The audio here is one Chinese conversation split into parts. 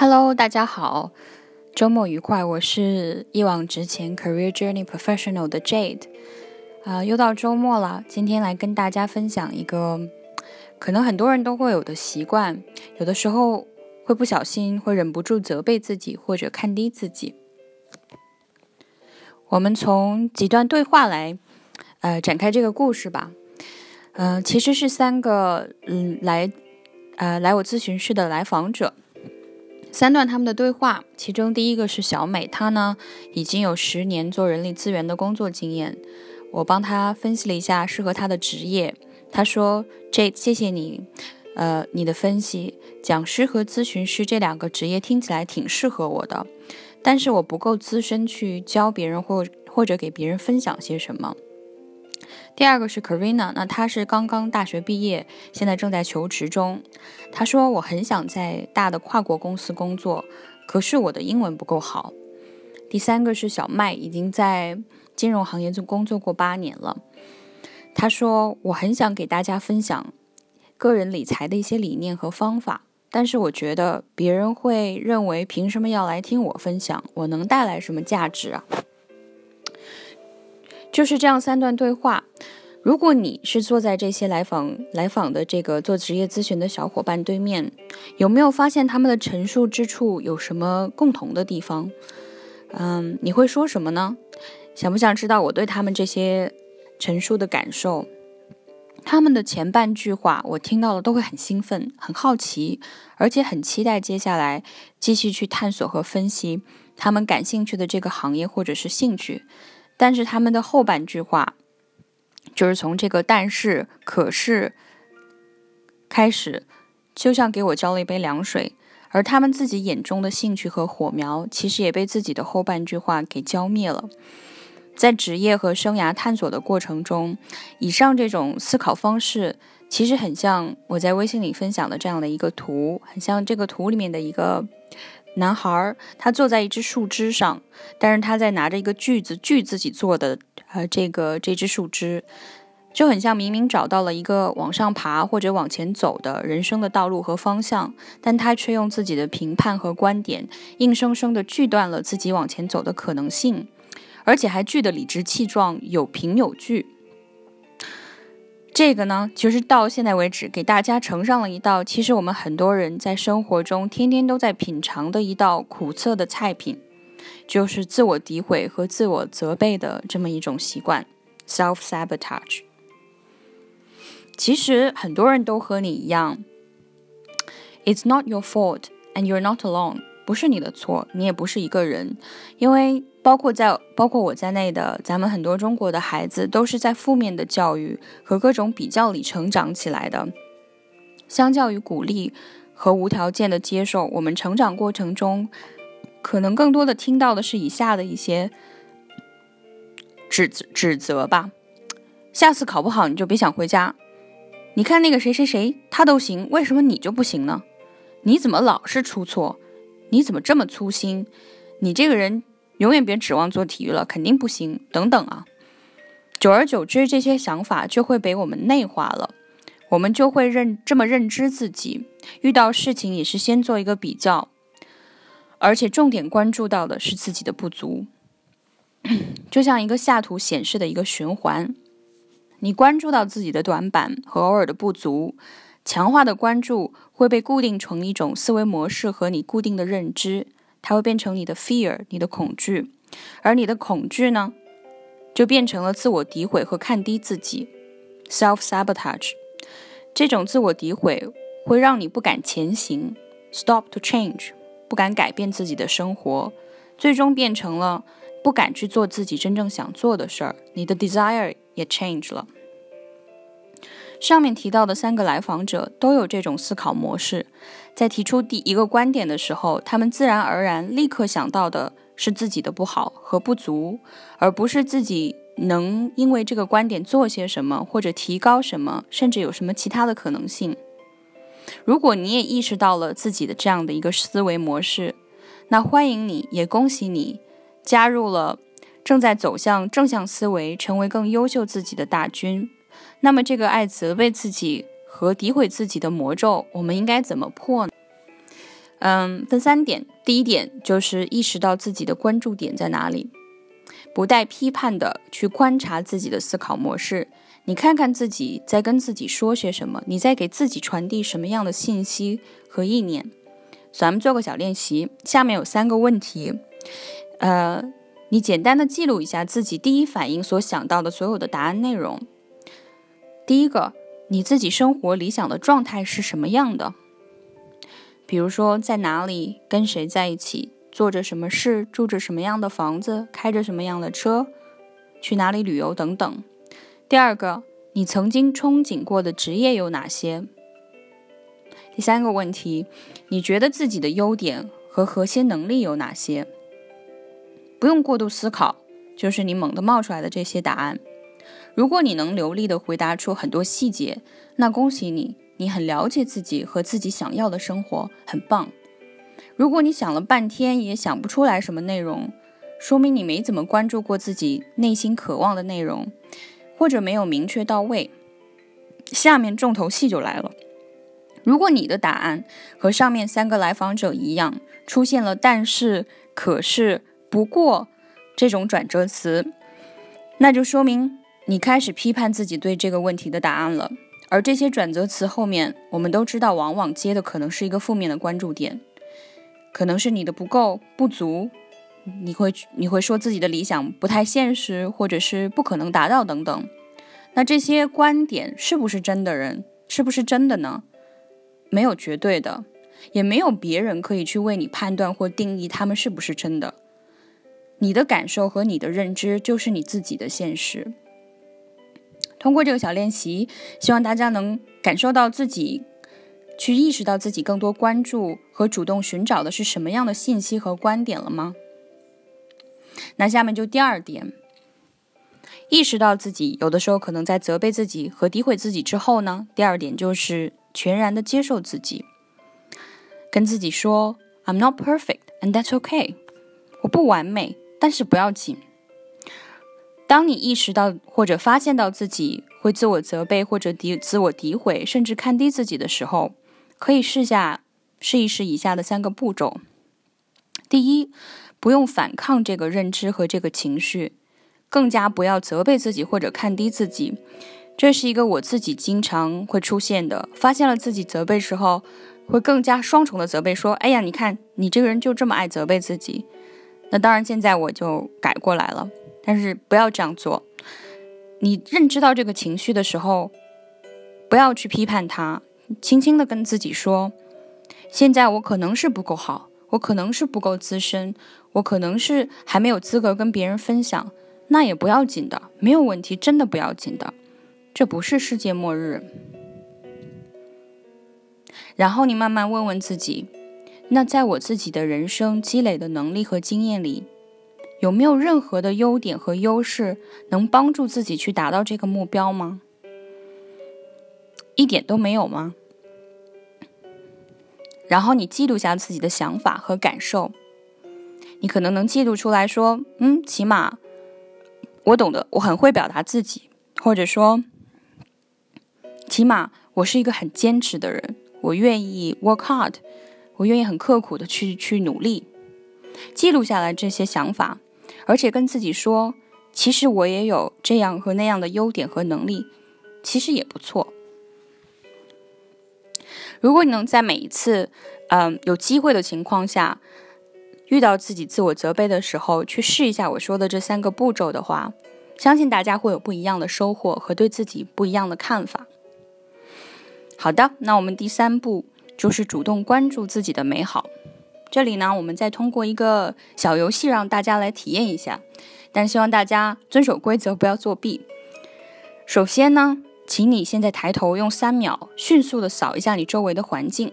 Hello，大家好，周末愉快！我是一往直前 Career Journey Professional 的 Jade，啊，又到周末了，今天来跟大家分享一个可能很多人都会有的习惯，有的时候会不小心会忍不住责备自己或者看低自己。我们从几段对话来，呃，展开这个故事吧。嗯，其实是三个嗯来，呃，来我咨询室的来访者。三段他们的对话，其中第一个是小美，她呢已经有十年做人力资源的工作经验。我帮她分析了一下适合她的职业。她说：“这谢谢你，呃，你的分析，讲师和咨询师这两个职业听起来挺适合我的，但是我不够资深去教别人或或者给别人分享些什么。”第二个是 Karina，那她是刚刚大学毕业，现在正在求职中。她说：“我很想在大的跨国公司工作，可是我的英文不够好。”第三个是小麦，已经在金融行业就工作过八年了。他说：“我很想给大家分享个人理财的一些理念和方法，但是我觉得别人会认为，凭什么要来听我分享？我能带来什么价值啊？”就是这样三段对话。如果你是坐在这些来访来访的这个做职业咨询的小伙伴对面，有没有发现他们的陈述之处有什么共同的地方？嗯，你会说什么呢？想不想知道我对他们这些陈述的感受？他们的前半句话我听到了都会很兴奋、很好奇，而且很期待接下来继续去探索和分析他们感兴趣的这个行业或者是兴趣。但是他们的后半句话，就是从这个“但是”“可是”开始，就像给我浇了一杯凉水，而他们自己眼中的兴趣和火苗，其实也被自己的后半句话给浇灭了。在职业和生涯探索的过程中，以上这种思考方式，其实很像我在微信里分享的这样的一个图，很像这个图里面的一个。男孩他坐在一只树枝上，但是他在拿着一个锯子锯自己做的呃这个这只树枝，就很像明明找到了一个往上爬或者往前走的人生的道路和方向，但他却用自己的评判和观点硬生生的锯断了自己往前走的可能性，而且还锯得理直气壮，有凭有据。这个呢，其实到现在为止，给大家呈上了一道，其实我们很多人在生活中天天都在品尝的一道苦涩的菜品，就是自我诋毁和自我责备的这么一种习惯，self sabotage。其实很多人都和你一样，It's not your fault and you're not alone，不是你的错，你也不是一个人，因为。包括在包括我在内的咱们很多中国的孩子，都是在负面的教育和各种比较里成长起来的。相较于鼓励和无条件的接受，我们成长过程中可能更多的听到的是以下的一些指指责吧：下次考不好你就别想回家。你看那个谁谁谁他都行，为什么你就不行呢？你怎么老是出错？你怎么这么粗心？你这个人。永远别指望做体育了，肯定不行。等等啊，久而久之，这些想法就会被我们内化了。我们就会认这么认知自己，遇到事情也是先做一个比较，而且重点关注到的是自己的不足，就像一个下图显示的一个循环。你关注到自己的短板和偶尔的不足，强化的关注会被固定成一种思维模式和你固定的认知。它会变成你的 fear，你的恐惧，而你的恐惧呢，就变成了自我诋毁和看低自己，self sabotage。这种自我诋毁会让你不敢前行，stop to change，不敢改变自己的生活，最终变成了不敢去做自己真正想做的事儿。你的 desire 也 change 了。上面提到的三个来访者都有这种思考模式，在提出第一个观点的时候，他们自然而然立刻想到的是自己的不好和不足，而不是自己能因为这个观点做些什么或者提高什么，甚至有什么其他的可能性。如果你也意识到了自己的这样的一个思维模式，那欢迎你也恭喜你，加入了正在走向正向思维、成为更优秀自己的大军。那么，这个爱责备自己和诋毁自己的魔咒，我们应该怎么破呢？嗯，分三点。第一点就是意识到自己的关注点在哪里，不带批判的去观察自己的思考模式。你看看自己在跟自己说些什么，你在给自己传递什么样的信息和意念。咱们做个小练习，下面有三个问题，呃，你简单的记录一下自己第一反应所想到的所有的答案内容。第一个，你自己生活理想的状态是什么样的？比如说在哪里，跟谁在一起，做着什么事，住着什么样的房子，开着什么样的车，去哪里旅游等等。第二个，你曾经憧憬过的职业有哪些？第三个问题，你觉得自己的优点和核心能力有哪些？不用过度思考，就是你猛地冒出来的这些答案。如果你能流利的回答出很多细节，那恭喜你，你很了解自己和自己想要的生活，很棒。如果你想了半天也想不出来什么内容，说明你没怎么关注过自己内心渴望的内容。或者没有明确到位，下面重头戏就来了。如果你的答案和上面三个来访者一样，出现了“但是”“可是”“不过”这种转折词，那就说明你开始批判自己对这个问题的答案了。而这些转折词后面，我们都知道，往往接的可能是一个负面的关注点，可能是你的不够、不足。你会你会说自己的理想不太现实，或者是不可能达到等等。那这些观点是不是真的人？是不是真的呢？没有绝对的，也没有别人可以去为你判断或定义他们是不是真的。你的感受和你的认知就是你自己的现实。通过这个小练习，希望大家能感受到自己，去意识到自己更多关注和主动寻找的是什么样的信息和观点了吗？那下面就第二点，意识到自己有的时候可能在责备自己和诋毁自己之后呢，第二点就是全然的接受自己，跟自己说 "I'm not perfect and that's okay"，我不完美，但是不要紧。当你意识到或者发现到自己会自我责备或者诋自我诋毁，甚至看低自己的时候，可以试下试一试以下的三个步骤。第一。不用反抗这个认知和这个情绪，更加不要责备自己或者看低自己。这是一个我自己经常会出现的，发现了自己责备时候，会更加双重的责备，说：“哎呀，你看你这个人就这么爱责备自己。”那当然，现在我就改过来了，但是不要这样做。你认知到这个情绪的时候，不要去批判它，轻轻的跟自己说：“现在我可能是不够好。”我可能是不够资深，我可能是还没有资格跟别人分享，那也不要紧的，没有问题，真的不要紧的，这不是世界末日。然后你慢慢问问自己，那在我自己的人生积累的能力和经验里，有没有任何的优点和优势能帮助自己去达到这个目标吗？一点都没有吗？然后你记录下自己的想法和感受，你可能能记录出来说，嗯，起码我懂得，我很会表达自己，或者说，起码我是一个很坚持的人，我愿意 work hard，我愿意很刻苦的去去努力，记录下来这些想法，而且跟自己说，其实我也有这样和那样的优点和能力，其实也不错。如果你能在每一次，嗯，有机会的情况下，遇到自己自我责备的时候，去试一下我说的这三个步骤的话，相信大家会有不一样的收获和对自己不一样的看法。好的，那我们第三步就是主动关注自己的美好。这里呢，我们再通过一个小游戏让大家来体验一下，但希望大家遵守规则，不要作弊。首先呢。请你现在抬头，用三秒迅速的扫一下你周围的环境，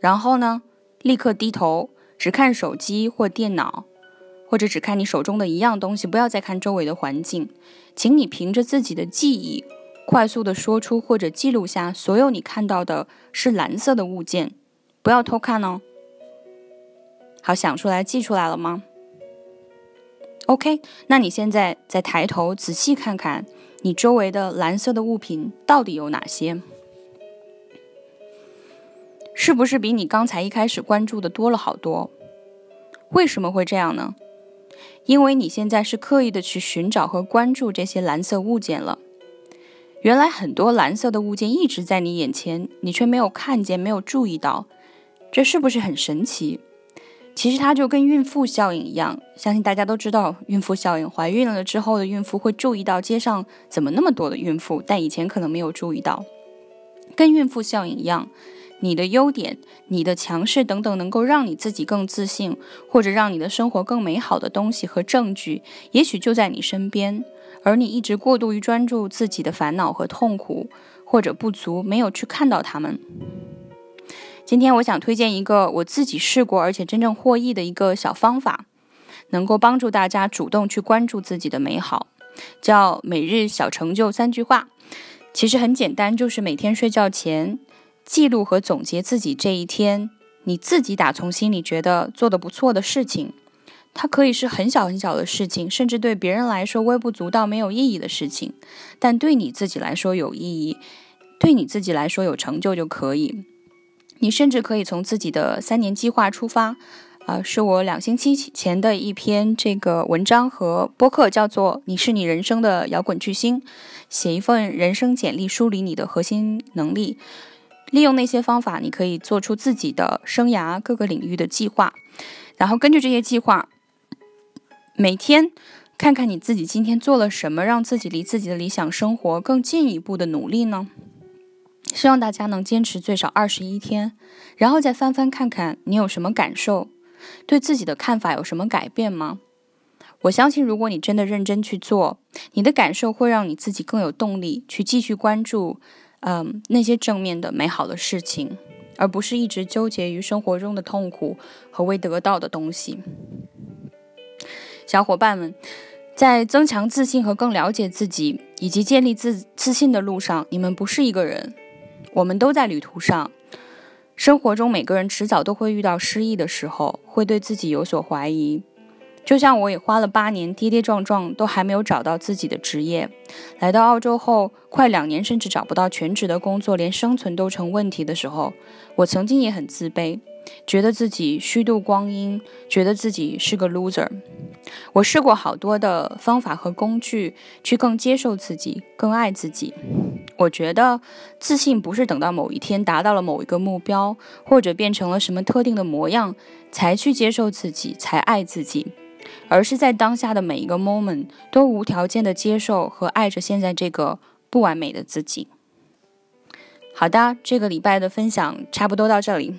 然后呢，立刻低头，只看手机或电脑，或者只看你手中的一样东西，不要再看周围的环境。请你凭着自己的记忆，快速的说出或者记录下所有你看到的是蓝色的物件，不要偷看哦。好，想出来，记出来了吗？OK，那你现在再抬头，仔细看看。你周围的蓝色的物品到底有哪些？是不是比你刚才一开始关注的多了好多？为什么会这样呢？因为你现在是刻意的去寻找和关注这些蓝色物件了。原来很多蓝色的物件一直在你眼前，你却没有看见，没有注意到，这是不是很神奇？其实它就跟孕妇效应一样，相信大家都知道孕妇效应。怀孕了之后的孕妇会注意到街上怎么那么多的孕妇，但以前可能没有注意到。跟孕妇效应一样，你的优点、你的强势等等，能够让你自己更自信，或者让你的生活更美好的东西和证据，也许就在你身边，而你一直过度于专注自己的烦恼和痛苦或者不足，没有去看到他们。今天我想推荐一个我自己试过而且真正获益的一个小方法，能够帮助大家主动去关注自己的美好，叫每日小成就三句话。其实很简单，就是每天睡觉前记录和总结自己这一天你自己打从心里觉得做的不错的事情。它可以是很小很小的事情，甚至对别人来说微不足道、没有意义的事情，但对你自己来说有意义，对你自己来说有成就就可以。你甚至可以从自己的三年计划出发，啊，是我两星期前的一篇这个文章和播客，叫做《你是你人生的摇滚巨星》，写一份人生简历，梳理你的核心能力，利用那些方法，你可以做出自己的生涯各个领域的计划，然后根据这些计划，每天看看你自己今天做了什么，让自己离自己的理想生活更进一步的努力呢？希望大家能坚持最少二十一天，然后再翻翻看看你有什么感受，对自己的看法有什么改变吗？我相信，如果你真的认真去做，你的感受会让你自己更有动力去继续关注，嗯，那些正面的美好的事情，而不是一直纠结于生活中的痛苦和未得到的东西。小伙伴们，在增强自信和更了解自己以及建立自自信的路上，你们不是一个人。我们都在旅途上，生活中每个人迟早都会遇到失意的时候，会对自己有所怀疑。就像我也花了八年跌跌撞撞，都还没有找到自己的职业。来到澳洲后，快两年甚至找不到全职的工作，连生存都成问题的时候，我曾经也很自卑。觉得自己虚度光阴，觉得自己是个 loser。我试过好多的方法和工具，去更接受自己，更爱自己。我觉得自信不是等到某一天达到了某一个目标，或者变成了什么特定的模样，才去接受自己，才爱自己，而是在当下的每一个 moment 都无条件的接受和爱着现在这个不完美的自己。好的，这个礼拜的分享差不多到这里。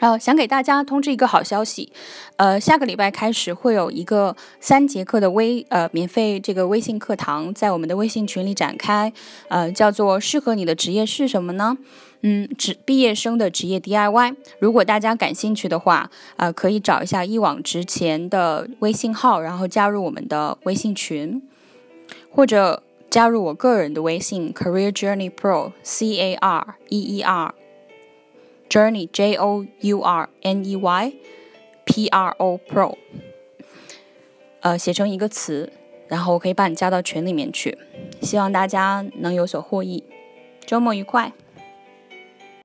呃，想给大家通知一个好消息，呃，下个礼拜开始会有一个三节课的微呃免费这个微信课堂在我们的微信群里展开，呃，叫做适合你的职业是什么呢？嗯，职毕业生的职业 DIY。如果大家感兴趣的话，呃，可以找一下一往直前的微信号，然后加入我们的微信群，或者加入我个人的微信 Career Journey Pro C A R E E R。Journey J O U R N E Y P R O Pro，呃，写成一个词，然后我可以把你加到群里面去。希望大家能有所获益，周末愉快。